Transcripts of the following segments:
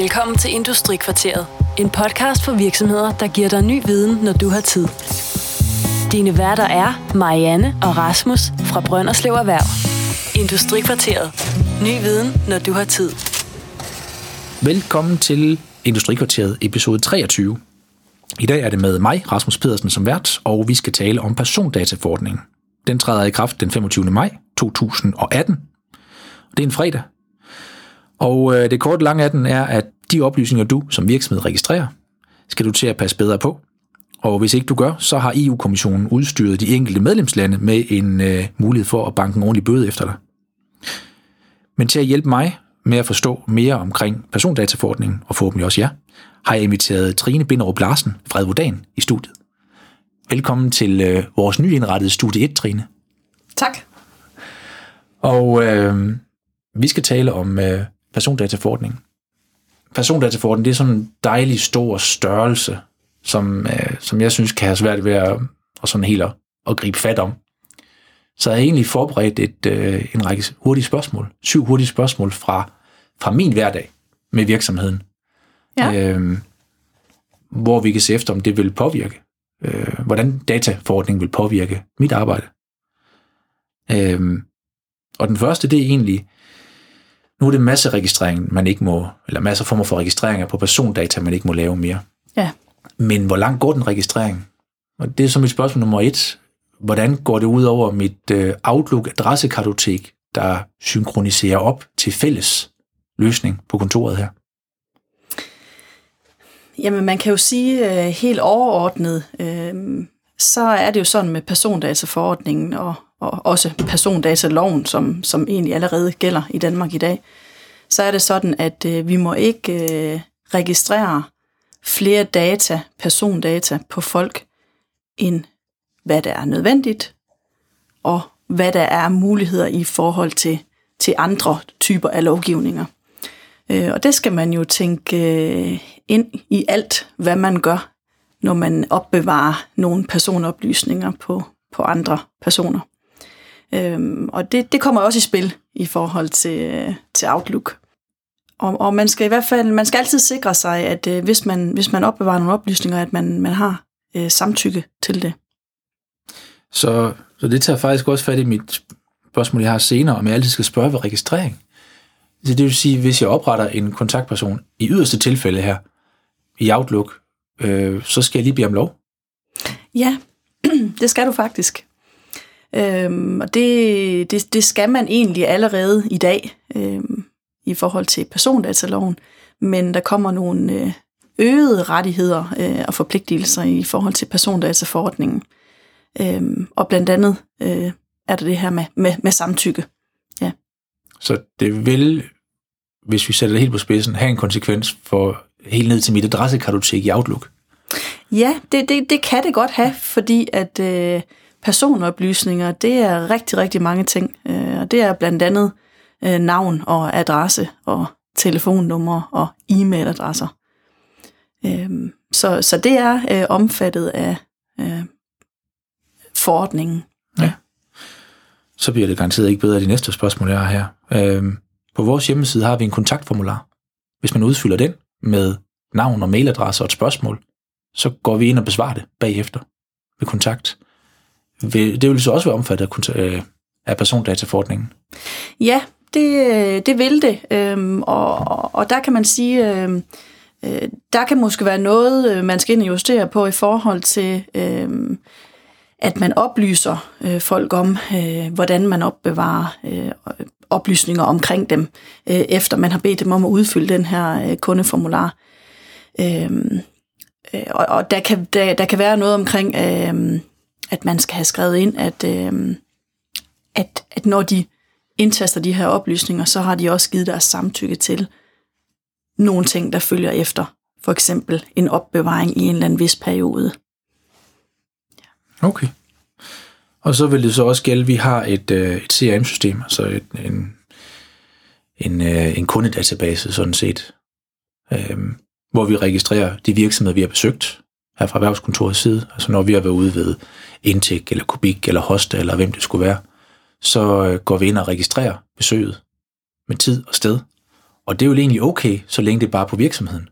Velkommen til Industrikvarteret. En podcast for virksomheder, der giver dig ny viden, når du har tid. Dine værter er Marianne og Rasmus fra Brønderslev Erhverv. Industrikvarteret. Ny viden, når du har tid. Velkommen til Industrikvarteret episode 23. I dag er det med mig, Rasmus Pedersen, som vært, og vi skal tale om persondataforordningen. Den træder i kraft den 25. maj 2018. Det er en fredag. Og øh, det korte lange af den er, at de oplysninger, du som virksomhed registrerer, skal du til at passe bedre på. Og hvis ikke du gør, så har EU-kommissionen udstyret de enkelte medlemslande med en øh, mulighed for at banke en ordentlig bøde efter dig. Men til at hjælpe mig med at forstå mere omkring persondataforordningen, og forhåbentlig også jer, har jeg inviteret Trine Binderup Larsen fra Advodan i studiet. Velkommen til øh, vores nyindrettede Studie 1, Trine. Tak. Og øh, vi skal tale om øh, persondataforordningen. Persondataforordningen, det er sådan en dejlig stor størrelse, som, øh, som jeg synes kan have svært ved at, og sådan helt at, at gribe fat om. Så jeg har egentlig forberedt et, øh, en række hurtige spørgsmål, syv hurtige spørgsmål fra, fra min hverdag med virksomheden. Ja. Øh, hvor vi kan se efter, om det vil påvirke, øh, hvordan dataforordningen vil påvirke mit arbejde. Øh, og den første, det er egentlig, nu er det masse registrering, man ikke må, eller masser af former for registreringer på persondata, man ikke må lave mere. Ja. Men hvor langt går den registrering? Og det er så mit spørgsmål nummer et. Hvordan går det ud over mit øh, Outlook-adressekartotek, der synkroniserer op til fælles løsning på kontoret her? Jamen, man kan jo sige øh, helt overordnet, øh, så er det jo sådan med persondataforordningen og, og også persondataloven, som, som egentlig allerede gælder i Danmark i dag, så er det sådan, at øh, vi må ikke øh, registrere flere data, persondata på folk, end hvad der er nødvendigt, og hvad der er muligheder i forhold til, til andre typer af lovgivninger. Øh, og det skal man jo tænke øh, ind i alt, hvad man gør, når man opbevarer nogle personoplysninger på, på andre personer. Øhm, og det, det kommer også i spil i forhold til, til Outlook. Og, og man skal i hvert fald, man skal altid sikre sig, at øh, hvis, man, hvis man opbevarer nogle oplysninger, at man, man har øh, samtykke til det. Så, så det tager faktisk også fat i mit spørgsmål, jeg har senere, om jeg altid skal spørge ved registrering. Så det vil sige, hvis jeg opretter en kontaktperson, i yderste tilfælde her, i Outlook, øh, så skal jeg lige bede om lov. Ja, det skal du faktisk. Øhm, og det, det, det skal man egentlig allerede i dag øhm, i forhold til persondataloven, men der kommer nogle øh, øgede rettigheder øh, og forpligtelser i forhold til persondataforordningen. Øhm, og blandt andet øh, er der det her med, med, med samtykke. Ja. Så det vil, hvis vi sætter det helt på spidsen, have en konsekvens for helt ned til mit adressekartotek i Outlook. Ja, det, det, det kan det godt have, fordi at øh, personoplysninger, det er rigtig, rigtig mange ting. Øh, og det er blandt andet øh, navn og adresse og telefonnummer og e-mailadresser. Øh, så, så det er øh, omfattet af øh, forordningen. Ja. Så bliver det garanteret ikke bedre de næste spørgsmål, jeg har her. Øhm, på vores hjemmeside har vi en kontaktformular. Hvis man udfylder den med navn og mailadresse og et spørgsmål, så går vi ind og besvarer det bagefter ved kontakt. Det vil så også være omfattet af, øh, af persondataforordningen. Ja, det, øh, det vil det. Øhm, og, og der kan man sige, øhm, øh, der kan måske være noget, øh, man skal ind og justere på i forhold til, øhm, at man oplyser øh, folk om, øh, hvordan man opbevarer øh, oplysninger omkring dem, øh, efter man har bedt dem om at udfylde den her øh, kundeformular. Øhm, og og der, kan, der, der kan være noget omkring, øh, at man skal have skrevet ind, at, øh, at, at når de indtaster de her oplysninger, så har de også givet deres samtykke til nogle ting, der følger efter. For eksempel en opbevaring i en eller anden vis periode. Okay. Og så vil det så også gælde, at vi har et, øh, et CRM-system, altså et, en, en, øh, en kundedatabase sådan set, øh, hvor vi registrerer de virksomheder, vi har besøgt her fra erhvervskontorets side. Altså når vi har været ude ved Intek, eller Kubik, eller Hosta eller hvem det skulle være, så øh, går vi ind og registrerer besøget med tid og sted. Og det er jo egentlig okay, så længe det er bare på virksomheden.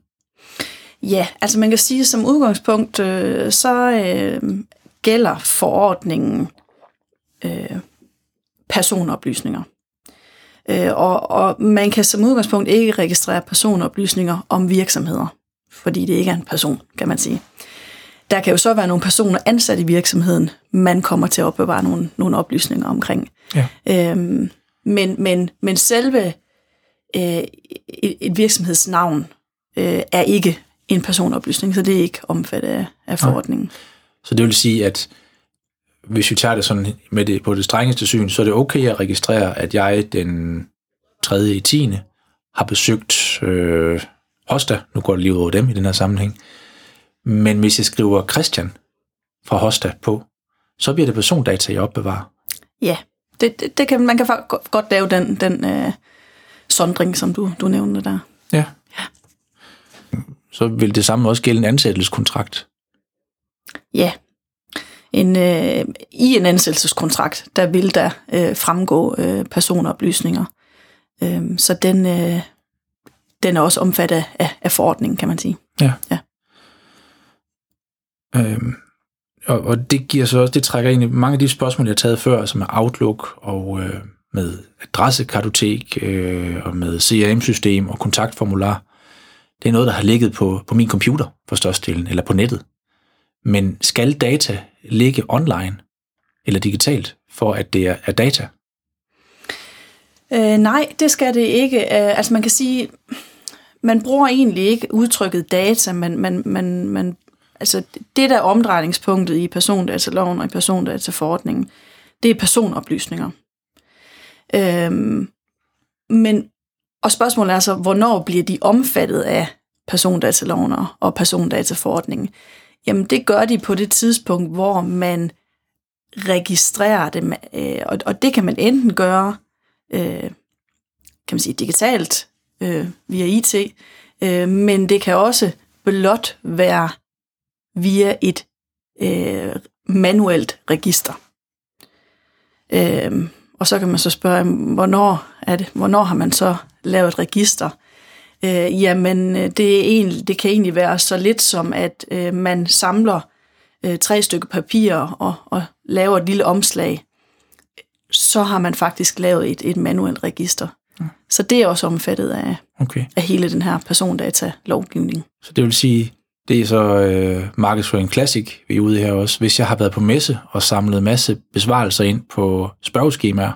Ja, altså man kan sige, at som udgangspunkt, øh, så øh, gælder forordningen øh, personoplysninger. Øh, og, og man kan som udgangspunkt ikke registrere personoplysninger om virksomheder, fordi det ikke er en person, kan man sige. Der kan jo så være nogle personer ansat i virksomheden, man kommer til at opbevare nogle, nogle oplysninger omkring. Ja. Øhm, men, men, men selve øh, et, et virksomhedsnavn øh, er ikke en personoplysning, så det er ikke omfattet af, af forordningen. Så det vil sige, at hvis vi tager det sådan med det, på det strengeste syn, så er det okay at registrere, at jeg den 3. i 10. har besøgt øh, Hosta. Nu går det lige over dem i den her sammenhæng. Men hvis jeg skriver Christian fra Hosta på, så bliver det persondata, jeg opbevarer. Ja, det, det, det kan, man kan godt- lave den, den øh, sondring, som du, du nævnte der. Ja. Så vil det samme også gælde en ansættelseskontrakt. Ja. En, øh, I en ansættelseskontrakt, der vil der øh, fremgå øh, personoplysninger. Øh, så den, øh, den er også omfattet af, af forordningen, kan man sige. Ja. Ja. Øhm, og, og det giver så også, det trækker ind i mange af de spørgsmål, jeg har taget før, altså som er Outlook og øh, med adressekartotek øh, og med CRM-system og kontaktformular. Det er noget, der har ligget på, på min computer for størstedelen, eller på nettet. Men skal data ligge online eller digitalt, for at det er, er data? Øh, nej, det skal det ikke. Øh, altså man kan sige, man bruger egentlig ikke udtrykket data, men man, man, man, altså det der er omdrejningspunktet i persondataloven og i persondataforordningen, det er personoplysninger. Øhm, men, og spørgsmålet er så, hvornår bliver de omfattet af persondataloven og- persondataforordningen? Jamen det gør de på det tidspunkt, hvor man registrerer dem, øh, og, og det kan man enten gøre øh, kan man sige, digitalt øh, via IT, øh, men det kan også blot være via et øh, manuelt register. Øh, og så kan man så spørge, hvornår, er det, hvornår har man så lavet et register? Øh, jamen, øh, det, er egentlig, det kan egentlig være så lidt som, at øh, man samler øh, tre stykker papir og, og laver et lille omslag, så har man faktisk lavet et, et manuelt register. Så det er også omfattet af, Okay. af hele den her persondata-lovgivning. Så det vil sige, det er så øh, markedsføring Classic, vi er ude her også. Hvis jeg har været på messe og samlet masse besvarelser ind på spørgeskemaer,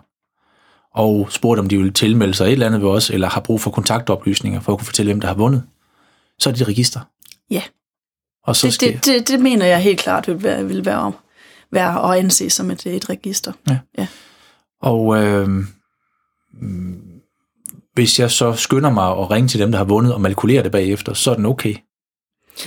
og spurgt, om de vil tilmelde sig et eller andet ved os, eller har brug for kontaktoplysninger for at kunne fortælle, hvem der har vundet, så er det et register. Ja, Og så det, skal, det, det, det mener jeg helt klart vil være, vil være, være at anse som et, et register. Og øh, mm, hvis jeg så skynder mig at ringe til dem, der har vundet, og malkulere det bagefter, så er den okay.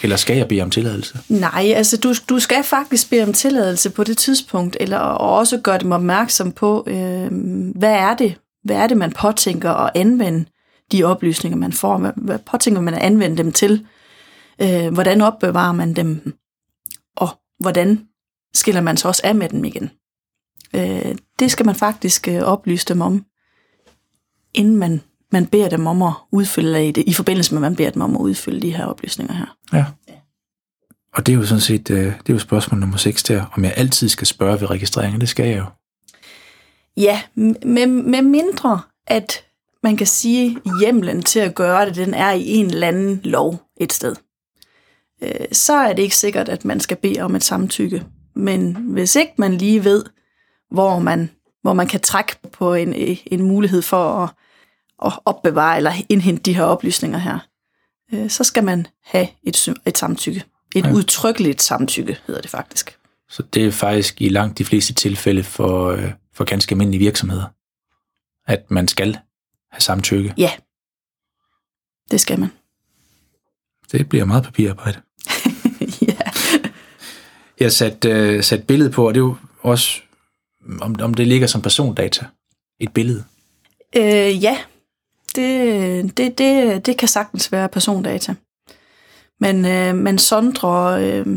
Eller skal jeg bede om tilladelse? Nej, altså du, du skal faktisk bede om tilladelse på det tidspunkt, eller og også gøre dem opmærksom på, øh, hvad er det, hvad er det, man påtænker at anvende de oplysninger, man får. Hvad, hvad påtænker man at anvende dem til? Øh, hvordan opbevarer man dem? Og hvordan skiller man sig også af med dem igen? Øh, det skal man faktisk øh, oplyse dem om, inden man, man beder dem om at udfylde i, det, i forbindelse med, at man beder dem om at udfylde de her oplysninger her. Ja. Og det er jo sådan set, øh, det er jo spørgsmål nummer 6 der, om jeg altid skal spørge ved registreringen. Det skal jeg jo. Ja, med, med mindre at man kan sige, hjemlen til at gøre det, den er i en eller anden lov et sted. Øh, Så er det ikke sikkert, at man skal bede om et samtykke. Men hvis ikke man lige ved, hvor man, hvor man kan trække på en, en mulighed for at, at opbevare eller indhente de her oplysninger her, øh, så skal man have et, et samtykke. Et Ja. udtrykkeligt samtykke, hedder det faktisk. Så det er faktisk i langt de fleste tilfælde for, øh, for ganske almindelige virksomheder, at man skal have samtykke. Ja, det skal man. Det bliver meget papirarbejde. ja. Jeg har sat, øh, sat billede på, og det er jo også, om, om det ligger som persondata. Et billede. Øh, ja, det, det, det, det kan sagtens være persondata. Men øh, man sondrer, øh,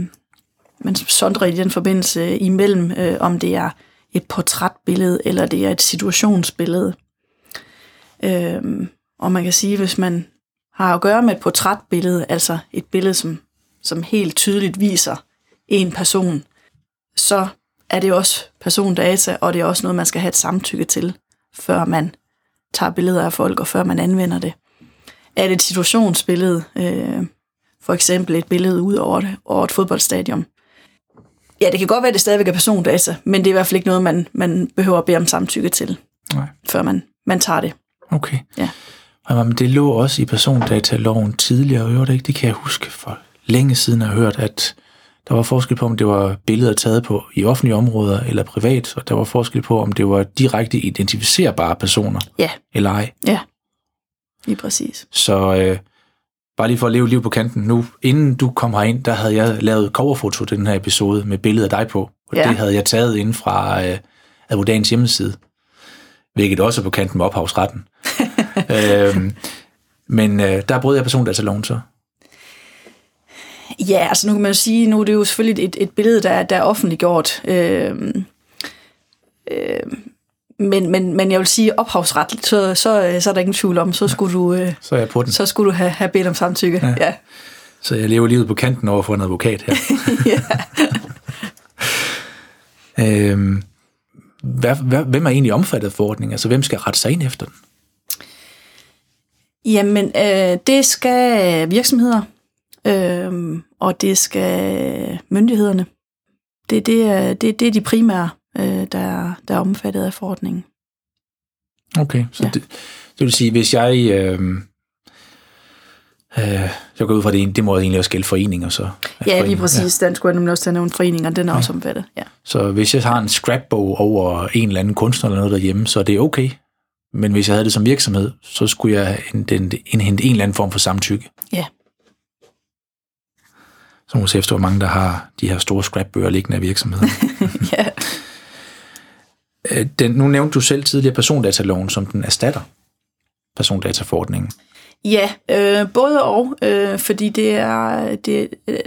man sondrer i den forbindelse imellem, øh, om det er et portrætbillede, eller det er et situationsbillede. Øh, og man kan sige, hvis man har at gøre med et portrætbillede, altså et billede, som, som helt tydeligt viser en person, så er det også persondata, og det er også noget, man skal have et samtykke til, før man tager billeder af folk, og før man anvender det. Er det et situationsbillede, øh, for eksempel et billede ud over, det, over et fodboldstadion, ja, det kan godt være, at det stadigvæk er persondata, men det er i hvert fald ikke noget, man, man behøver at bede om samtykke til, Nej. før man, man tager det. Okay. Ja. Men det lå også i persondataloven tidligere, og det ikke, det kan jeg huske for længe siden, jeg har hørt, at der var forskel på, om det var billeder taget på i offentlige områder eller privat, og der var forskel på, om det var direkte identificerbare personer Ja, eller ej. ja. Lige præcis. Så øh, bare lige for at leve liv på kanten nu, inden du kom herind, der havde jeg lavet coverfoto til den her episode med billeder af dig på, og Ja. det havde jeg taget ind fra øh, Advodans hjemmeside, hvilket også er på kanten med ophavsretten. øhm, men øh, der brød jeg persondataloven så. Ja, altså nu kan man jo sige, nu er det jo selvfølgelig et, et billede, der, er- der er offentliggjort. Øh, øh, men, men, men jeg vil sige, ophavsretligt, så, så, så er der ingen tvivl om, så skulle du, øh, Så er jeg på den. så skulle du have, have bedt om samtykke. Ja. ja. Så jeg lever livet på kanten over for en advokat her. øhm, hvad, hvad, hvem er egentlig omfattet af forordningen? Altså, hvem skal rette sig ind efter den? Jamen, øh, det skal virksomheder, øh, og det skal myndighederne. Det, det, er, det, det er de primære, øh, der, er- der er omfattet af forordningen. Okay, så Ja. ja. det, det vil sige, hvis jeg... Øh, øh, jeg går ud fra, det, det må egentlig også gælde foreninger. Så, Ja, lige præcis. Den skulle jeg nemlig også have nævnt foreninger, den er også omfattet. Ja. Så hvis jeg har en scrapbog over en eller anden kunstner eller noget derhjemme, så er det okay. Men hvis jeg havde det som virksomhed, så skulle jeg indhente en eller anden form for samtykke. ja. Så må se efter, hvor mange der har de her store scrapbøger liggende af virksomheder. ja. Øh, den, nu nævnte du selv tidligere persondataloven, som den erstatter persondataforordningen. Ja, øh, både og, øh, fordi det er det, øh,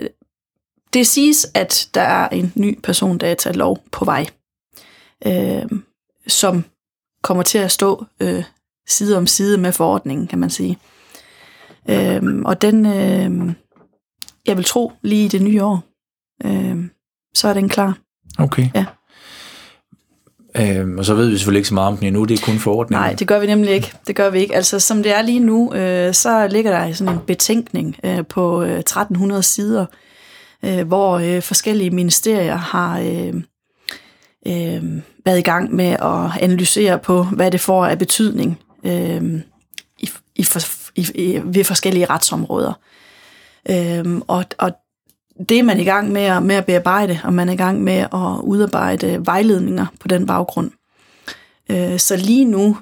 det siges, at der er en ny persondatalov på vej, øh, som kommer til at stå øh, side om side med forordningen, kan man sige. Øh, og den, øh, jeg vil tro, lige i det nye år, øh, så er den klar. Okay. Ja. Øhm, og så ved vi selvfølgelig ikke så meget om den endnu, det er kun forordningen. Nej, det gør vi nemlig ikke. Det gør vi ikke. Altså, som det er lige nu, øh, så ligger der sådan en betænkning øh, på øh, 1300 sider, øh, hvor øh, forskellige ministerier har øh, øh, været i gang med at analysere på, hvad det får af betydning øh, i, i, for, i, i, ved forskellige retsområder. Øh, og, og det er man i gang med at, med at bearbejde, og man er i gang med at udarbejde vejledninger på den baggrund. Øh, Så lige nu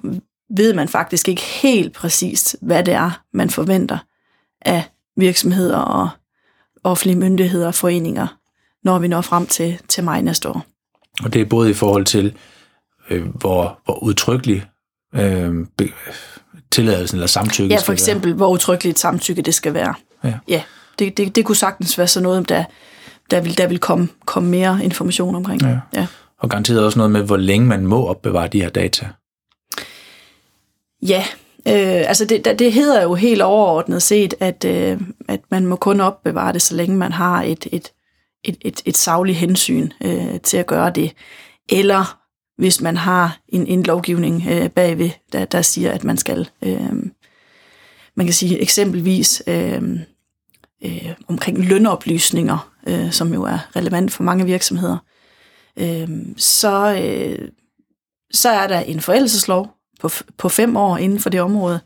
ved man faktisk ikke helt præcist, hvad det er, man forventer af virksomheder og offentlige myndigheder og foreninger, når vi når frem til, til maj næste år. Og det er både i forhold til, øh, hvor, hvor udtrykkelig øh, tilladelsen eller samtykket Ja, for eksempel, hvor utryggeligt samtykke det skal være. være. Ja. Ja, det, det, det kunne sagtens være sådan noget, der, der vil, der vil komme, komme mere information omkring. Ja. ja. Og garanteret også noget med, hvor længe man må opbevare de her data. Ja, øh, altså det, det hedder jo helt overordnet set, at, øh, at man må kun opbevare det, så længe man har et, et, et, et, et savligt hensyn øh, til at gøre det. Eller hvis man har en, en lovgivning øh, bagved, der, der siger, at man skal. Øh, man kan sige eksempelvis øh, øh, omkring lønoplysninger, øh, som jo er relevant for mange virksomheder. Øh, så, øh, så er der en forældelseslov på, på fem år inden for det område.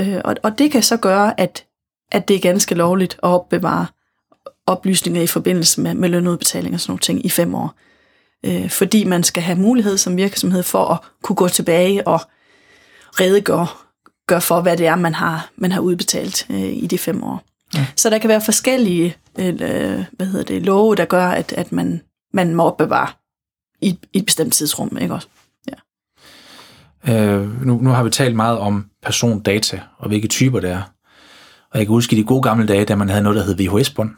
Øh, og, og det kan så gøre, at, at det er ganske lovligt at opbevare oplysninger i forbindelse med, med lønudbetaling og sådan nogle ting i fem år. Øh, fordi man skal have mulighed som virksomhed for at kunne gå tilbage og redegøre gør for, hvad det er, man har, man har udbetalt øh, i de fem år. Ja. Så der kan være forskellige øh, hvad hedder det, love, der gør, at, at man, man må opbevare i, i et bestemt tidsrum. Ikke også? Øh, nu, nu har vi talt meget om persondata og hvilke typer det er. Og jeg kan huske i de gode gamle dage, da man havde noget, der hed VHS-bånd.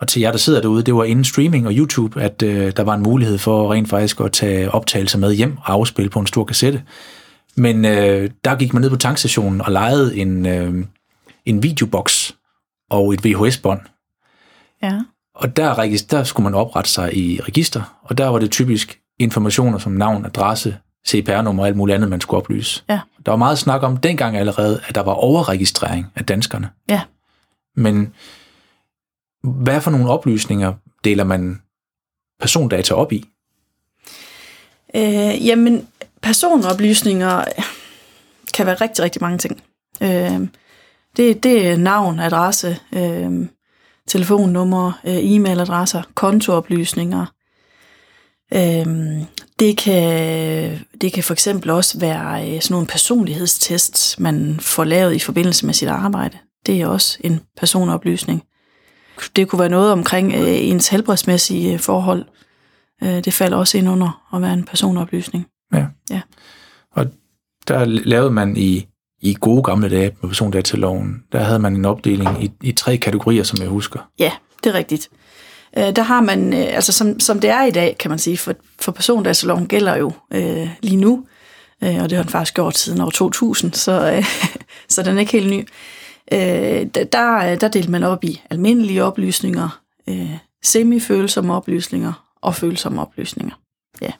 Og til jer, der sidder derude, det var inden streaming og YouTube, at øh, der var en mulighed for rent faktisk at tage optagelser med hjem og afspille på en stor kassette. Men øh, der gik man ned på tankstationen og lejede en, øh, en videoboks og et VHS-bånd. Ja. Og der, der skulle man oprette sig i register, og der var det typisk informationer som navn, adresse, CPR-nummer og alt muligt andet, man skulle oplyse. Ja. Der var meget snak om dengang allerede, at der var overregistrering af danskerne. Ja. Men hvad for nogle oplysninger deler man persondata op i? Øh, jamen, personoplysninger kan være rigtig, rigtig mange ting. Øh, det, det er navn, adresse, øh, telefonnummer, øh, e-mailadresser, kontooplysninger. Øh, det, kan, det kan for eksempel også være øh, sådan nogle personlighedstests, man får lavet i forbindelse med sit arbejde. Det er også en personoplysning. Det kunne være noget omkring øh, ens helbredsmæssige øh, forhold. Det falder også ind under at være en personoplysning. Ja. Ja. Og der lavede man i, i gode gamle dage med persondataloven, der havde man en opdeling i, i tre kategorier, som jeg husker. Ja, det er rigtigt. Øh, der har man, øh, altså som, som det er i dag, kan man sige, for, for persondataloven gælder jo øh, lige nu, øh, og det har den faktisk gjort siden år 2000, så, øh, så den er ikke helt ny. Øh, der, øh, der delte man op i almindelige oplysninger, øh, semifølsomme oplysninger og følsomme oplysninger. Ja.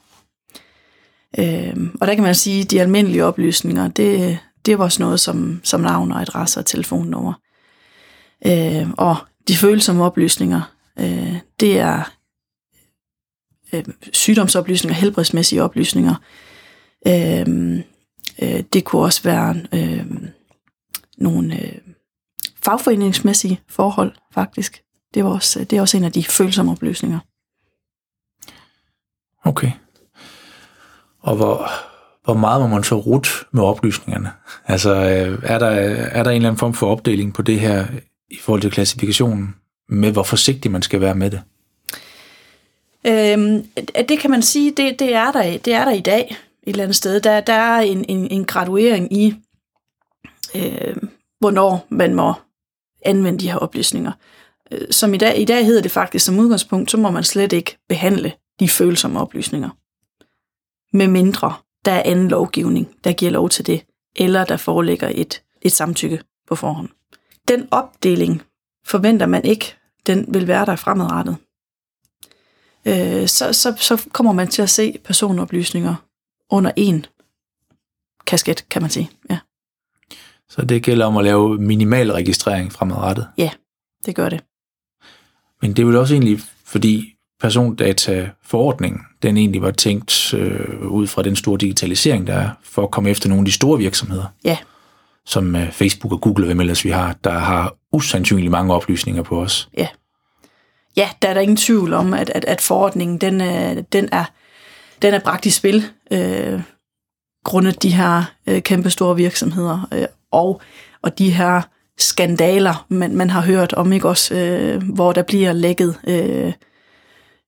Øh, og der kan man sige, at de almindelige oplysninger, det, det var sådan noget som, som navn og adresse og telefonnummer. Øh, og de følsomme oplysninger, øh, det er øh, sygdomsoplysninger, helbredsmæssige oplysninger. Øh, øh, det kunne også være øh, nogle øh, fagforeningsmæssige forhold, faktisk. Det, var også, det er også en af de følsomme oplysninger. Okay. Og hvor, hvor meget må man så rute med oplysningerne? Altså, øh, er der, er der en eller anden form for opdeling på det her i forhold til klassifikationen, med hvor forsigtig man skal være med det? Øhm, det kan man sige, det, det, er der, det er der i dag et eller andet sted. Der, der er en, en, en graduering i, øh, hvornår man må anvende de her oplysninger. Øh, som i dag, i dag hedder det faktisk som udgangspunkt, så må man slet ikke behandle de følsomme oplysninger. Med mindre der er anden lovgivning, der giver lov til det, eller der foreligger et, et samtykke på forhånd. Den opdeling forventer man ikke, den vil være der fremadrettet. Øh, så, så, så kommer man til at se personoplysninger under en kasket, kan man sige. Ja, Så det gælder om at lave minimal registrering fremadrettet. det gør det. Men det er vel også egentlig, fordi persondataforordningen, den egentlig var tænkt øh, ud fra den store digitalisering, der er, for at komme efter nogle af de store virksomheder, Ja, som øh, Facebook og Google og hvem ellers vi har, der har usandsynligt mange oplysninger på os. ja. Ja, der er der ingen tvivl om, at, at, at forordningen, den, er, den, er, den er bragt i spil, øh, grundet de her øh, kæmpe store virksomheder, øh, og, og de her skandaler, man, man har hørt om, ikke også, øh, hvor der bliver lækket øh,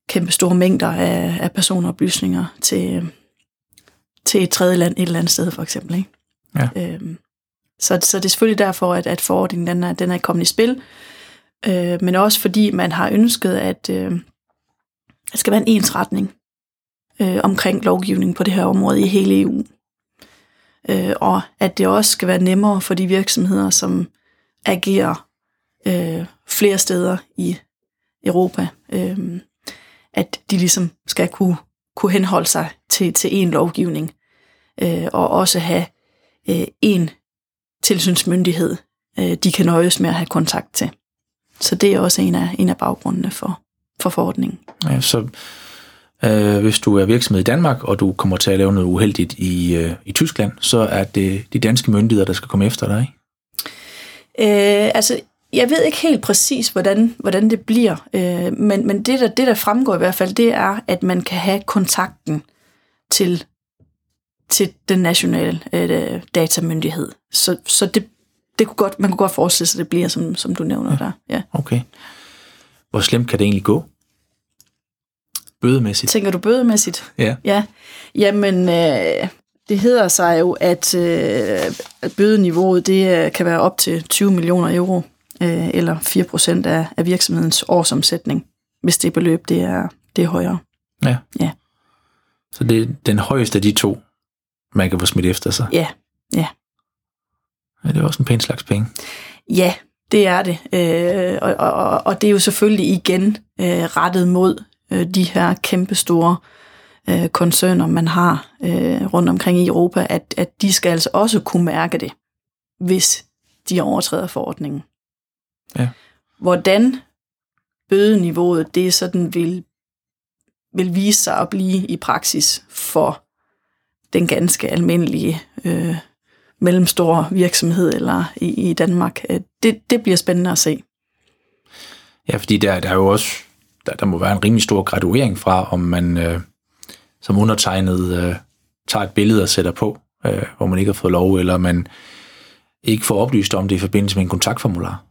kæmpe store mængder af, af personoplysninger til, til et tredje land, et eller andet sted for eksempel. Ikke? Ja. Øhm, så, så det er selvfølgelig derfor, at, at forordningen den er, den er kommet i spil, øh, men også fordi man har ønsket, at øh, der skal være en ensretning øh, omkring lovgivning på det her område i hele EU. Øh, og at det også skal være nemmere for de virksomheder, som agerer øh, flere steder i Europa, øh, at de ligesom skal kunne, kunne henholde sig til, til en lovgivning, øh, og også have øh, en tilsynsmyndighed, øh, de kan nøjes med at have kontakt til. Så det er også en af, en af baggrundene for, for forordningen. Ja, så øh, hvis du er virksomhed i Danmark, og du kommer til at lave noget uheldigt i, øh, i Tyskland, så er det de danske myndigheder, der skal komme efter dig, ikke? Øh, altså, jeg ved ikke helt præcis, hvordan, hvordan det bliver, øh, men, men det, der, det, der fremgår i hvert fald, det er, at man kan have kontakten til, til den nationale øh, datamyndighed. Så, så det, det kunne godt, man kunne godt forestille sig, at det bliver, som, som du nævner ja. der. Ja. Okay. Hvor slemt kan det egentlig gå? Bødemæssigt? Tænker du bødemæssigt? Ja. Ja, jamen øh, det hedder sig jo, at, øh, at bødeniveauet det øh, kan være op til 20 millioner euro, øh, eller 4 procent af, af virksomhedens årsomsætning, hvis det beløb det er, det er højere. Ja. Ja. Så det er den højeste af de to, man kan få smidt efter sig. Ja, ja. Ja, det er også en pæn slags penge. Ja, det er det. Øh, og, og, og det er jo selvfølgelig igen øh, rettet mod øh, de her kæmpe store øh, koncerner, man har øh, rundt omkring i Europa, at, at de skal altså også kunne mærke det, hvis de overtræder forordningen. Ja. Hvordan bødeniveauet det sådan vil, vil vise sig at blive i praksis for den ganske almindelige øh, mellemstore virksomhed eller i, i Danmark. Øh, Det, det bliver spændende at se. Ja, fordi der, der er jo også, der, der må være en rimelig stor graduering fra, om man øh, som undertegnet øh, tager et billede og sætter på, øh, hvor man ikke har fået lov, eller man ikke får oplyst om det i forbindelse med en kontaktformular.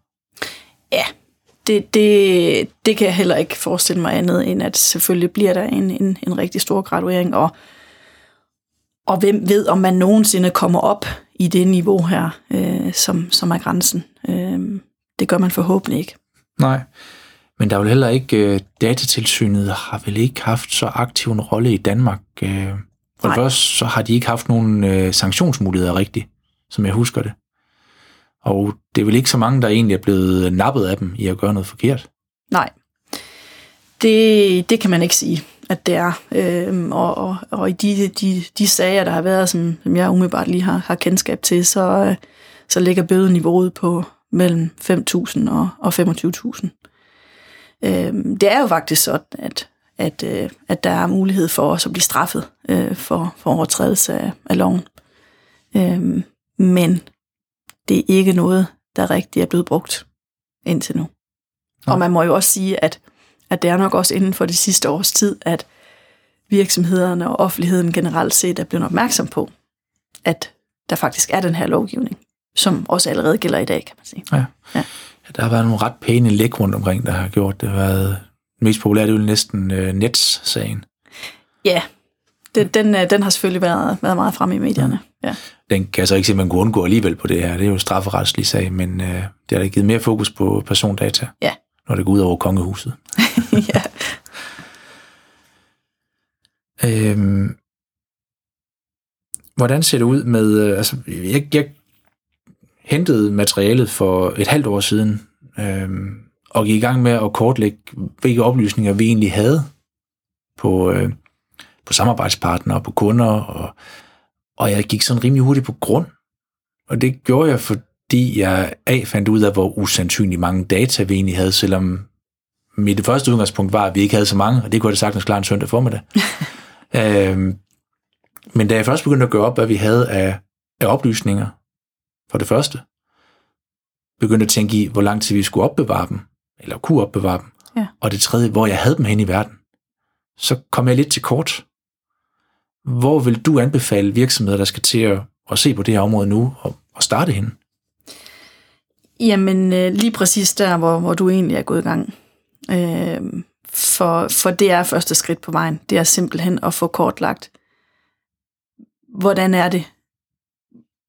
Ja, det, det, det kan jeg heller ikke forestille mig andet, end at selvfølgelig bliver der en, en, en rigtig stor graduering, og, og hvem ved, om man nogensinde kommer op i det niveau her, øh, som, som er grænsen. Øh, det gør man forhåbentlig ikke. Nej, men der er vel heller ikke, øh, datatilsynet har vel ikke haft så aktiv en rolle i Danmark. Øh, for det første, så har de ikke haft nogen øh, sanktionsmuligheder rigtigt, som jeg husker det. Og det er vel ikke så mange, der egentlig er blevet nappet af dem i at gøre noget forkert. Nej, det, det kan man ikke sige, at det er. Øhm, og, og, og i de, de, de sager, der har været, som, som jeg umiddelbart lige har, har kendskab til, så, øh, så ligger bødeniveauet på mellem 5.000 og, og 25.000. Øhm, det er jo faktisk sådan, at, at, øh, at der er mulighed for os at blive straffet øh, for, for overtrædelse af, af loven. Øhm, men det er ikke noget, der rigtig er blevet brugt indtil nu. Og man må jo også sige, at, at det er nok også inden for det sidste års tid, at virksomhederne og offentligheden generelt set er blevet opmærksom på, at der faktisk er den her lovgivning, som også allerede gælder i dag, kan man sige. Ja. Ja. ja. Der har været nogle ret pæne læk rundt omkring, der har gjort det. har været mest populært, det er jo næsten øh, Nets-sagen. Ja, den, den, øh, den har selvfølgelig været, været meget fremme i medierne. Ja. Den kan jeg så ikke se, at man kunne undgå alligevel på det her. Det er jo strafferetslig sag, men øh, det har da givet mere fokus på persondata, Ja. når det går ud over kongehuset. ja. Øhm, hvordan ser det ud med... Øh, altså, jeg, jeg hentede materialet for et halvt år siden, øhm, og gik i gang med at kortlægge, hvilke oplysninger vi egentlig havde på, øh, på samarbejdspartnere, på kunder, og, og jeg gik sådan rimelig hurtigt på grund. Og det gjorde jeg, fordi jeg A fandt ud af, hvor usandsynligt mange data vi egentlig havde, selvom mit første udgangspunkt var, at vi ikke havde så mange, og det kunne jeg sagtens klare en søndag formiddag. øhm, men da jeg først begyndte at gøre op, hvad vi havde af, af oplysninger, for det første, begyndte at tænke i, hvor lang tid vi skulle opbevare dem, eller kunne opbevare dem, Ja. og det tredje, hvor jeg havde dem hen i verden, så kom jeg lidt til kort. Hvor vil du anbefale virksomheder, der skal til at, at se på det her område nu, og, og starte henne? Jamen, øh, lige præcis der, hvor, hvor du egentlig er gået i gang. Øh, for, for det er første skridt på vejen. Det er simpelthen at få kortlagt, hvordan er det,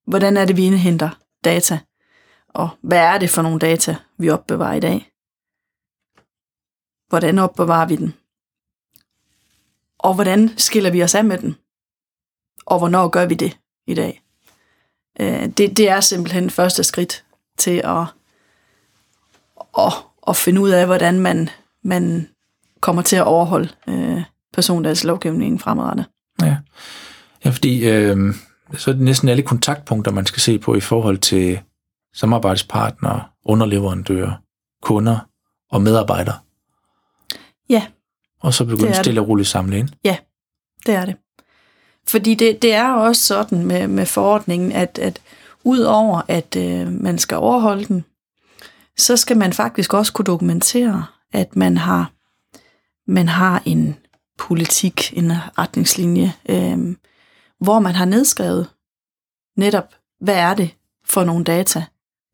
hvordan er det, vi indhenter data, og hvad er det for nogle data, vi opbevarer i dag? Hvordan opbevarer vi den? Og hvordan skiller vi os af med den? Og hvornår gør vi det i dag? Øh, det, det er simpelthen første skridt til at, at, at finde ud af, hvordan man, man kommer til at overholde øh, persondatalovgivningen fremadrettet. Ja, ja fordi øh, så er det næsten alle kontaktpunkter, man skal se på i forhold til samarbejdspartnere, underleverandører, kunder og medarbejdere. Ja, Og så begynde stille og roligt samle ind. Ja, det er det. Fordi det, det er også sådan med, med forordningen, at, at udover at øh, man skal overholde den, så skal man faktisk også kunne dokumentere, at man har, man har en politik, en retningslinje, øh, hvor man har nedskrevet netop, hvad er det for nogle data,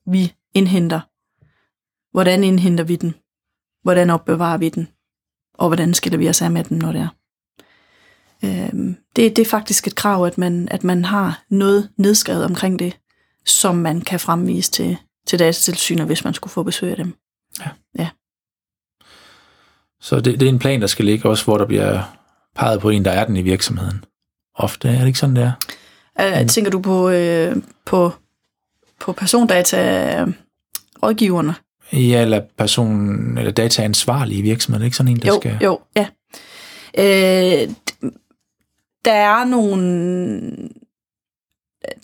vi indhenter? Hvordan indhenter vi den? Hvordan opbevarer vi den? Og hvordan skiller vi os af med den, når det er? Øhm, det, det er faktisk et krav, at man, at man har noget nedskrevet omkring det, som man kan fremvise til, til datatilsynet, hvis man skulle få besøg af dem. Så det, det er en plan, der skal ligge også, hvor der bliver peget på en, der er den i virksomheden. Ofte er det ikke sådan, det er. Mm. Tænker du på, øh, på, på persondata rådgiverne? Ja, eller person, eller dataansvarlig i virksomheden, ikke sådan en, der jo, skal... Jo, ja. Øh, der er nogle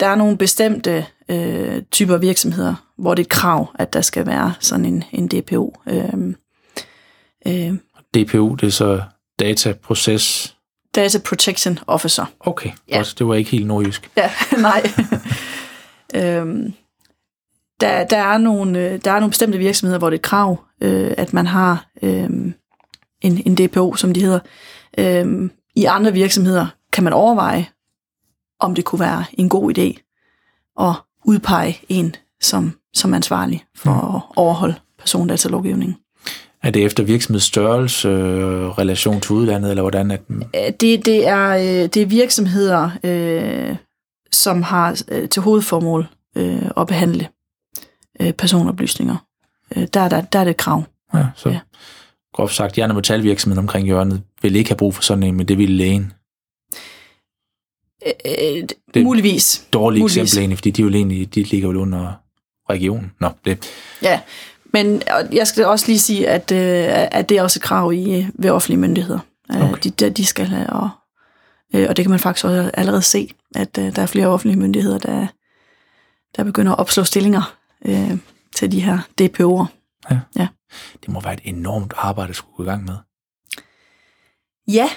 der er nogle bestemte øh, typer virksomheder, hvor det er et krav, at der skal være sådan en, en DPO. Øh, øh, DPO, det er så Data Process... Data Protection Officer. Okay, ja. godt. Det var ikke helt nordjysk. Ja, nej. øhm, der, der, er nogle, øh, der er nogle bestemte virksomheder, hvor det er et krav, øh, at man har øh, en, en DPO, som de hedder. Øh, I andre virksomheder kan man overveje, om det kunne være en god idé at udpege en som, som ansvarlig for mm. at overholde persondatalovgivningen. Er det efter virksomhedsstørrelse, øh, relation til udlandet, eller hvordan? At... Det, det, er, øh, det er virksomheder, øh, som har øh, til hovedformål øh, at behandle øh, personoplysninger. Der, der, der er det et krav. Ja, så ja. groft sagt, Jern- og metalvirksomheden omkring hjørnet vil ikke have brug for sådan en, men det ville lægen. Øh, det muligvis. Dårligt eksempel egentlig, fordi de, jo egentlig, de ligger jo under regionen. Nå, det. Ja, men jeg skal også lige sige, at, øh, at det er også et krav i, ved offentlige myndigheder. Øh, okay. De, de skal have, og, øh, og det kan man faktisk også allerede se, at der er flere offentlige myndigheder, der, der begynder at opslå stillinger øh, til de her DPO'er. Ja. ja. Det må være et enormt arbejde at skulle gå i gang med. Ja,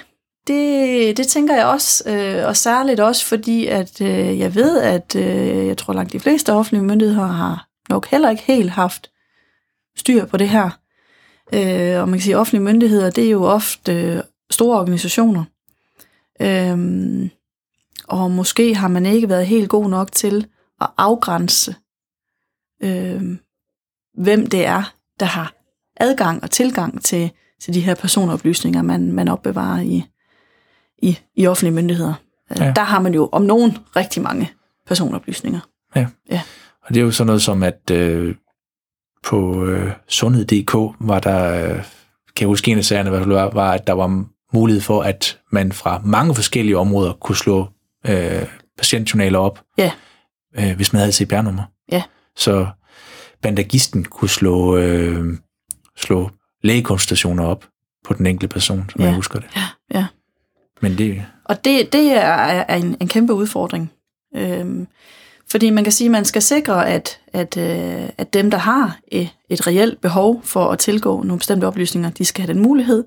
det, det tænker jeg også, øh, og særligt også fordi, at øh, jeg ved, at øh, jeg tror langt de fleste offentlige myndigheder har nok heller ikke helt haft styr på det her. Øh, og man kan sige, at offentlige myndigheder, det er jo ofte øh, store organisationer. Øh, og måske har man ikke været helt god nok til at afgrænse, øh, hvem det er, der har adgang og tilgang til, til de her personoplysninger, man, man opbevarer i, i, i offentlige myndigheder. Øh, ja. Der har man jo om nogen rigtig mange personoplysninger. Ja. ja. Og det er jo sådan noget som, at øh, på øh, sundhed.dk var der, øh, kan jeg huske en af sagerne, var, var, at der var mulighed for, at man fra mange forskellige områder kunne slå øh, patientjournaler op, ja. øh, hvis man havde CPR-nummer. Ja. Så bandagisten kunne slå, øh, slå lægekonsultationer op på den enkelte person, som ja. jeg husker det. Ja, ja. Men det... Og det, det er, er en, en kæmpe udfordring. Øhm, fordi man kan sige, at man skal sikre, at, at, øh, at dem, der har et, et reelt behov for at tilgå nogle bestemte oplysninger, de skal have den mulighed,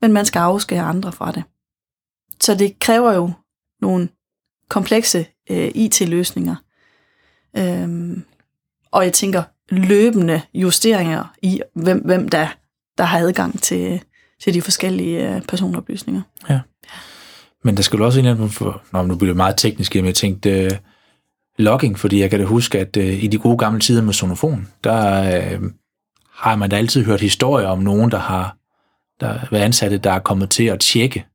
men man skal afskære andre fra det. Så det kræver jo nogle komplekse øh, IT-løsninger. Øhm, og jeg tænker løbende justeringer i, hvem, hvem der, der har adgang til, til de forskellige øh, personoplysninger. Ja. Men der skulle også en for, Nå, nu bliver det meget teknisk, men jeg tænkte uh, logging, fordi jeg kan da huske, at uh, i de gode gamle tider med sonofon, der uh, har man da altid hørt historier om nogen, der har der været ansatte, der er kommet til at tjekke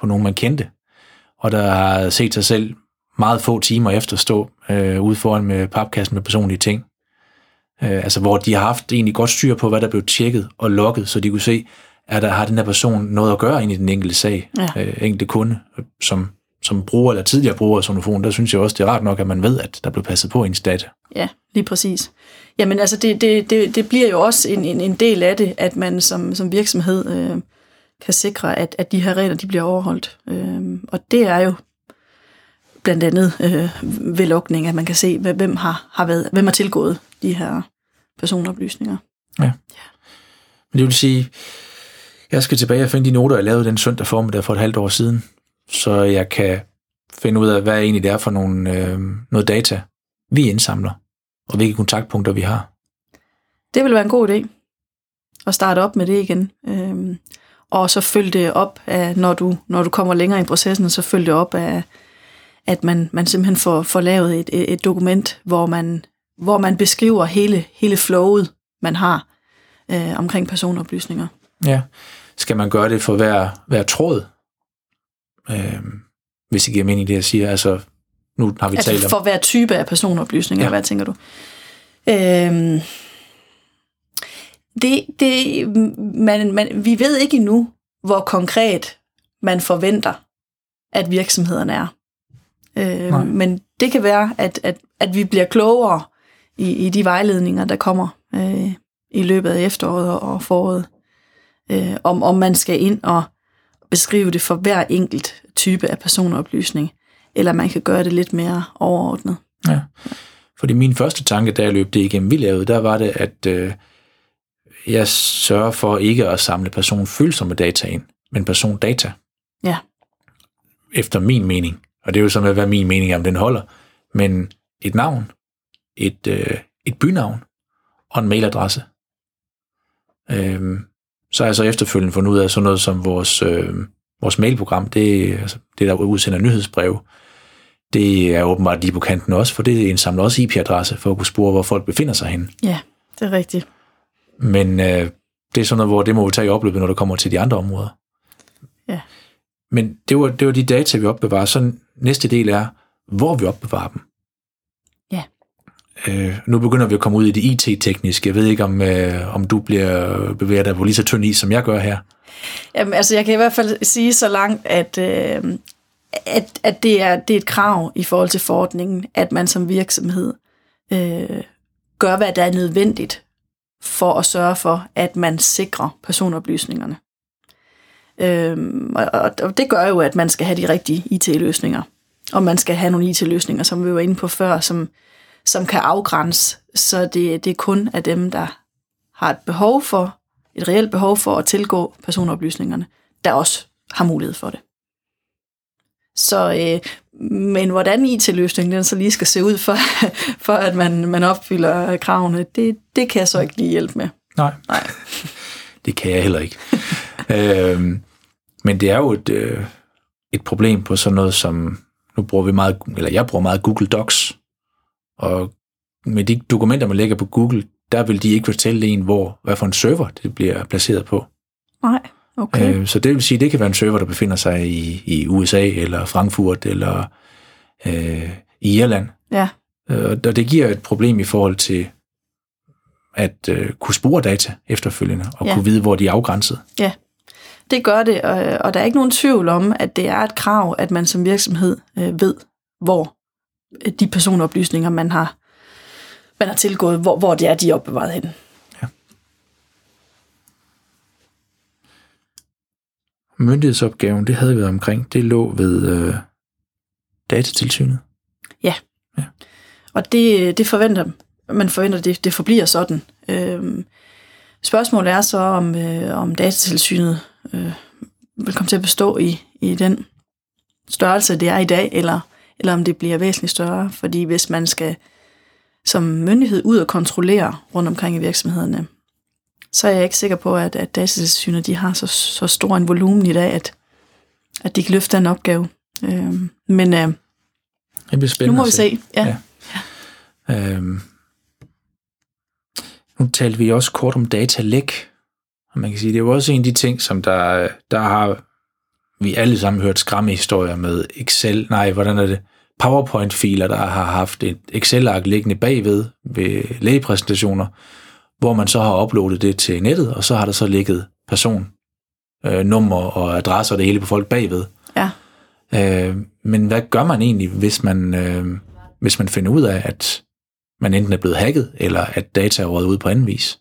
på nogen, man kendte, og der har set sig selv meget få timer efter stå øh, ude foran med papkassen med personlige ting. Øh, altså hvor de har haft egentlig godt styr på, hvad der blev tjekket og logget, så de kunne se, er der, har den her person noget at gøre ind i den enkelte sag, ja. øh, enkelte kunde, som, som bruger eller tidligere bruger sonofon, der synes jeg også, det er rart nok, at man ved, at der bliver passet på ens data. Ja, lige præcis. Jamen altså, det, det, det, det bliver jo også en, en, en del af det, at man som, som virksomhed øh, kan sikre, at, at de her regler de bliver overholdt. Øh, og det er jo blandt andet øh, ved lukning, at man kan se, hvem har, har, været, hvem har tilgået de her personoplysninger. Ja. ja. Men det vil sige, jeg skal tilbage og finde de noter, jeg lavede den søndag formiddag for et halvt år siden, så jeg kan finde ud af, hvad egentlig det er for nogle, øh, noget data, vi indsamler, og hvilke kontaktpunkter vi har. Det vil være en god idé at starte op med det igen. Øhm, og så følge det op af, når du, når du kommer længere i processen, så følge det op af, at man, man simpelthen får, får lavet et, et dokument, hvor man, hvor man beskriver hele, hele flowet, man har øh, omkring personoplysninger. Ja. Skal man gøre det for hver, hver tråd? Øh, hvis det giver mening, det jeg siger. Altså, nu har vi altså talt om... for hver type af personoplysninger, ja. hvad tænker du? Øh, det, det, man, man, vi ved ikke endnu, hvor konkret man forventer, at virksomhederne er. Øh, men det kan være, at, at, at vi bliver klogere i, i de vejledninger, der kommer øh, i løbet af efteråret og foråret. Øh, om, om man skal ind og beskrive det for hver enkelt type af personoplysning, eller man kan gøre det lidt mere overordnet. Ja. Fordi min første tanke, da jeg løb det igennem, vi lavede, der var det, at øh, jeg sørger for ikke at samle personfølsomme data ind, men persondata. Ja. Efter min mening. Og det er jo så med, hvad min mening er, om den holder. Men et navn, et, øh, et bynavn og en mailadresse. Øhm, så har jeg så efterfølgende fundet ud af sådan noget som vores, øh, vores mailprogram, det, altså det der udsender nyhedsbreve, det er åbenbart lige på kanten også, for det indsamler også IP-adresse for at kunne spore, hvor folk befinder sig henne. Ja, det er rigtigt. Men øh, det er sådan noget, hvor det må vi tage i opløbet, når det kommer til de andre områder. Ja. Men det var, det var de data, vi opbevarer. Så næste del er, hvor vi opbevarer dem. Øh, nu begynder vi at komme ud i det IT-tekniske. Jeg ved ikke, om, øh, om du bliver bevæget dig på lige så tynd is, som jeg gør her. Jamen, altså, jeg kan i hvert fald sige så langt, at, øh, at, at det, er, det er et krav i forhold til forordningen, at man som virksomhed øh, gør, hvad der er nødvendigt for at sørge for, at man sikrer personoplysningerne. Øhm, og, og det gør jo, at man skal have de rigtige IT-løsninger. Og man skal have nogle IT-løsninger, som vi var inde på før, som, som kan afgrænse, så det, det er kun af dem, der har et behov for, et reelt behov for at tilgå personoplysningerne, der også har mulighed for det. Så, øh, men hvordan IT-løsningen den så lige skal se ud, for, for at man, man opfylder kravene, det, det kan jeg så ikke lige hjælpe med. Nej, Nej. det kan jeg heller ikke. øhm, men det er jo et, øh, et problem på sådan noget som, nu bruger vi meget, eller jeg bruger meget Google Docs, og med de dokumenter, man lægger på Google, der vil de ikke fortælle en, hvor, hvad for en server det bliver placeret på. Nej, okay. Øh, så det vil sige, det kan være en server, der befinder sig i, i USA, eller Frankfurt, eller øh, i Irland. Ja, Øh, og det giver et problem i forhold til at øh, kunne spore data efterfølgende, og Ja. kunne vide, hvor de er afgrænset. ja. Det gør det, og, og der er ikke nogen tvivl om, at det er et krav, at man som virksomhed øh, ved, hvor de personoplysninger, man har, man har tilgået, hvor, hvor det er, de er opbevaret hen. Myndighedsopgaven, det havde vi været omkring, det lå ved øh, datatilsynet. Og det, det forventer man forventer, det, det forbliver sådan. Øhm, spørgsmålet er så, om, øh, om datatilsynet øh, vil komme til at bestå i, i den størrelse, det er i dag, eller, eller om det bliver væsentligt større. Fordi hvis man skal som myndighed ud og kontrollere rundt omkring i virksomhederne, så er jeg ikke sikker på, at, at datatilsynet de har så, så stor en volumen i dag, at, at de kan løfte den opgave. Øhm, men øh, Det bliver nu spændende må vi at se. Ja. Ja. Øhm, nu talte vi også kort om datalæk. Og man kan sige, det er jo også en af de ting, som der, der har vi alle sammen hørt skræmmehistorier med Excel, nej, hvordan er det? PowerPoint-filer, der har haft et Excel-ark liggende bagved ved lægepræsentationer, hvor man så har uploadet det til nettet, og så har der så ligget person, øh, nummer og adresser og det hele på folk bagved. ja. Øh, men hvad gør man egentlig, hvis man, øh, hvis man finder ud af, at man enten er blevet hacket, eller at data er røget ud på anden vis?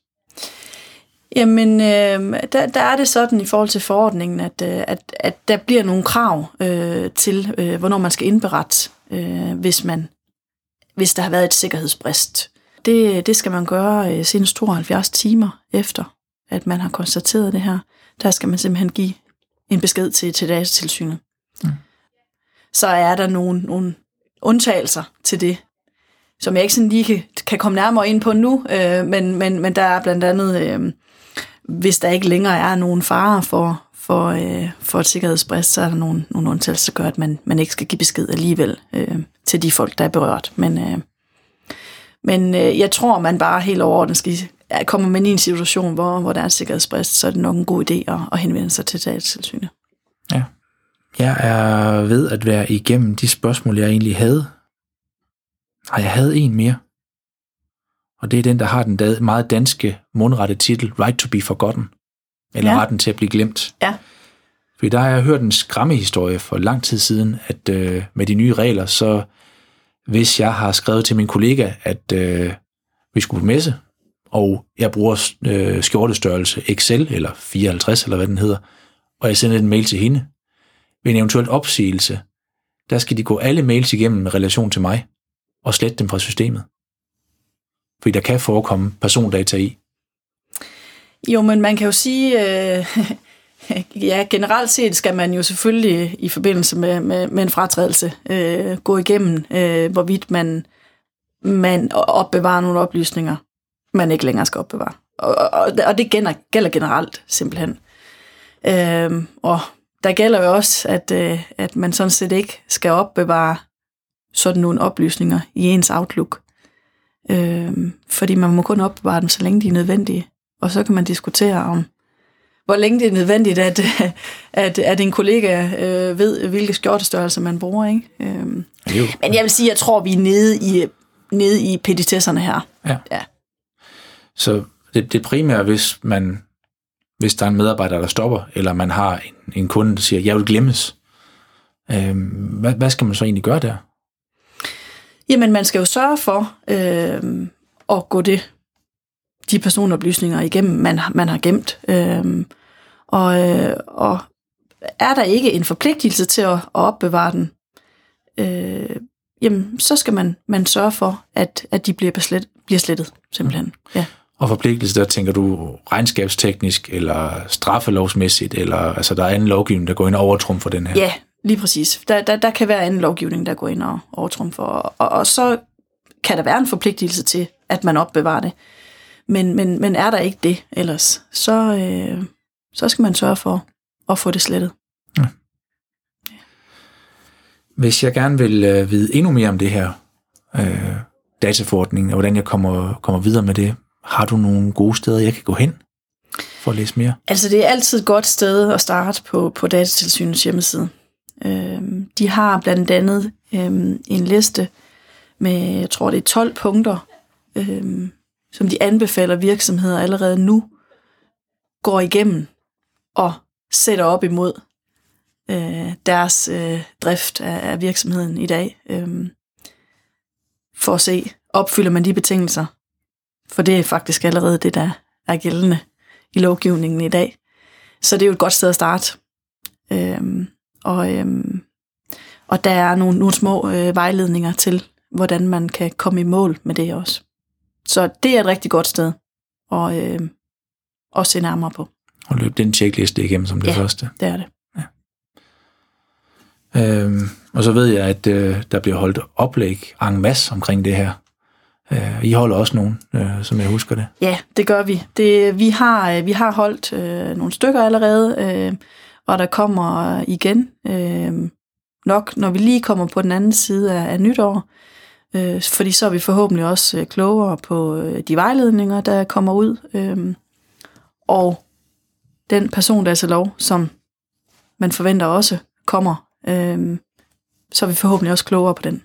Jamen, øh, der, der er det sådan i forhold til forordningen, at, øh, at, at der bliver nogle krav øh, til, øh, hvornår man skal indberette, øh, hvis, man, hvis der har været et sikkerhedsbrist. Det, det skal man gøre øh, senest 72 timer efter, at man har konstateret det her. Der skal man simpelthen give en besked til, til datatilsynet. Mm. Så er der nogle, nogle undtagelser til det, som jeg ikke sådan lige kan, kan komme nærmere ind på nu, øh, men, men, men der er blandt andet, øh, hvis der ikke længere er nogen fare for, for, øh, for et sikkerhedsbrist, så er der nogle, nogle undtagelser, der gør, at man, man ikke skal give besked alligevel øh, til de folk, der er berørt. Men, øh, men øh, jeg tror, man bare helt overordnet skal kommer man i en situation, hvor, hvor der er et sikkerhedsbrist, så er det nok en god idé at, at henvende sig til datatilsynet. Ja. Jeg er ved at være igennem de spørgsmål, jeg egentlig havde. Nej, jeg havde en mere. Og det er den, der har den da- meget danske mundrette titel, Right to be Forgotten. Eller Ja. retten til at blive glemt. Ja. For der har jeg hørt en skræmmehistorie for lang tid siden, at øh, med de nye regler, så hvis jeg har skrevet til min kollega, at øh, vi skulle på messe, og jeg bruger øh, skjortestørrelse XL, eller 54, eller hvad den hedder, og jeg sender en mail til hende, ved en eventuel opsigelse, der skal de gå alle mails igennem med relation til mig, og slette dem fra systemet. Fordi der kan forekomme persondata i. Jo, men man kan jo sige, øh, ja, generelt set skal man jo selvfølgelig i forbindelse med, med, med en fratrædelse øh, gå igennem, øh, hvorvidt man, man opbevarer nogle oplysninger, man ikke længere skal opbevare. Og, og, og det gælder, gælder generelt simpelthen. Øh, og der gælder jo også, at, øh, at man sådan set ikke skal opbevare sådan nogle oplysninger i ens Outlook. Øh, fordi man må kun opbevare dem, så længe de er nødvendige. Og så kan man diskutere om, hvor længe det er nødvendigt, at, at, at en kollega øh, ved, hvilke skjortestørrelser man bruger. Ikke? Øh, men jeg vil sige, jeg tror, vi er nede i, nede i petitesserne her. Ja. ja. Så det, det primære, hvis man hvis der er en medarbejder, der stopper, eller man har en, en kunde, der siger, jeg vil glemmes, øh, hvad, hvad skal man så egentlig gøre der? Jamen, man skal jo sørge for øh, at gå det, de personoplysninger igennem, man, man har gemt. Øh, og, øh, og er der ikke en forpligtelse til at, at opbevare den, øh, jamen, så skal man, man sørge for, at, at de bliver, beslet, bliver slettet, simpelthen. Ja. Og forpligtelse, der tænker du regnskabsteknisk, eller straffelovsmæssigt, eller altså der er anden lovgivning, der går ind og overtrumfer den her? Ja, lige præcis. Der, der, der kan være anden lovgivning, der går ind og overtrumfer, og, og, og så kan der være en forpligtelse til, at man opbevarer det. Men, men, men er der ikke det ellers, så, øh, så skal man sørge for at få det slettet. Ja. Hvis jeg gerne vil øh, vide endnu mere om det her øh, dataforordning, og hvordan jeg kommer, kommer videre med det, har du nogle gode steder, jeg kan gå hen for at læse mere? Altså, det er altid et godt sted at starte på, på Datatilsynets hjemmeside. Øhm, de har blandt andet øhm, en liste med, jeg tror det er 12 punkter, øhm, som de anbefaler virksomheder allerede nu går igennem og sætter op imod øh, deres øh, drift af, af virksomheden i dag, øh, for at se, opfylder man de betingelser, for det er faktisk allerede det, der er gældende i lovgivningen i dag. Så det er jo et godt sted at starte. Øhm, og, øhm, og der er nogle, nogle små øh, vejledninger til, hvordan man kan komme i mål med det også. Så det er et rigtig godt sted at, øh, at se nærmere på. Og løbe den checkliste igennem som det ja, første. det er det. Ja. Øhm, og så ved jeg, at øh, der bliver holdt oplæg en masse omkring det her. Øh, I holder også nogen, øh, som jeg husker det. Ja, det gør vi. Det, vi, har, øh, vi har holdt øh, nogle stykker allerede, øh, og der kommer igen øh, nok, når vi lige kommer på den anden side af, af nytår. Øh, fordi så er vi forhåbentlig også øh, klogere på øh, de vejledninger, der kommer ud. Øh, og den person der altså lov, som man forventer også kommer, øh, så er vi forhåbentlig også klogere på den.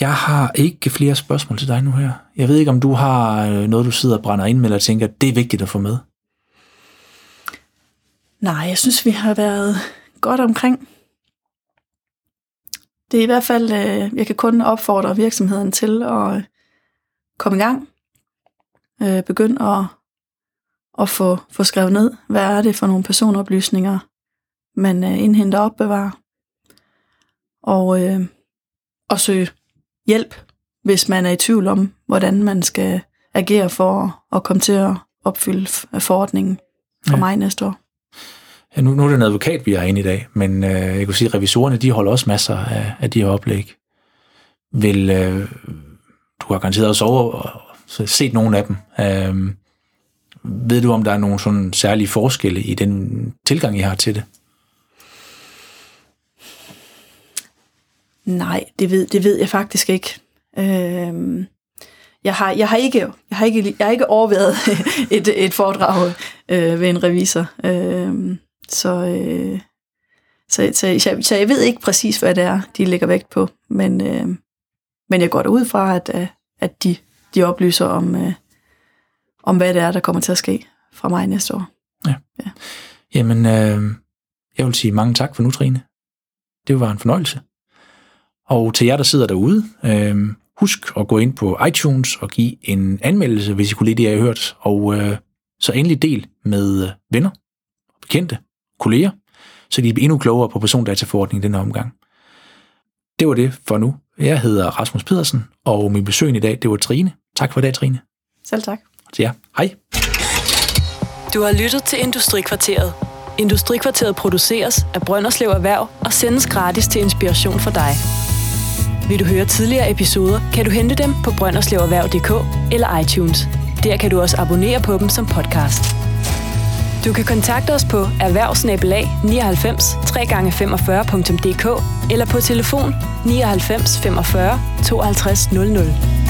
Jeg har ikke flere spørgsmål til dig nu her. Jeg ved ikke, om du har øh, noget, du sidder og brænder ind med, eller tænker, at det er vigtigt at få med. Nej, jeg synes, vi har været godt omkring. Det er i hvert fald, øh, jeg kan kun opfordre virksomheden til at øh, komme i gang. Øh, Begynd at, at få, få skrevet ned, hvad er det for nogle personoplysninger, man øh, indhenter og opbevarer. Og, øh, og søge hjælp, hvis man er i tvivl om, hvordan man skal agere for at komme til at opfylde forordningen for ja. mig næste år. Ja, nu, nu er det en advokat, vi er inde i dag, men øh, jeg kan sige, at revisorerne de holder også masser af, af de her oplæg. Vil, øh, du har garanteret også over og set nogle af dem. Øh, ved du, om der er nogle sådan særlige forskelle i den tilgang, I har til det? Nej, det ved, det ved jeg faktisk ikke. Øh, jeg har, jeg har ikke, jeg har ikke, jeg har ikke overvejet et, et foredrag øh, ved en revisor. Øh, så, øh, så, så, så, så jeg ved ikke præcis, hvad det er, de lægger vægt på. Men, øh, men jeg går ud fra, at, at de, de oplyser om, øh, om, hvad det er, der kommer til at ske fra mig næste år. Jamen, øh, jeg vil sige mange tak for nu, Trine. Det var en fornøjelse. Og til jer, der sidder derude, øh, husk at gå ind på iTunes og give en anmeldelse, hvis I kunne lide det, jeg har hørt. Og øh, så endelig del med øh, venner, bekendte, kolleger, så de bliver endnu klogere på persondataforordningen i denne omgang. Det var det for nu. Jeg hedder Rasmus Pedersen, og min besøg i dag, det var Trine. Tak for i dag, Trine. Selv tak. Til jer. Hej. Du har lyttet til Industrikvarteret. Industrikvarteret produceres af Brønderslev Erhverv og sendes gratis til inspiration for dig. Vil du høre tidligere episoder, kan du hente dem på brønderslevererhverv.dk eller iTunes. Der kan du også abonnere på dem som podcast. Du kan kontakte os på erhvervsnabelag 99 3x45.dk eller på telefon 99 45 52 00.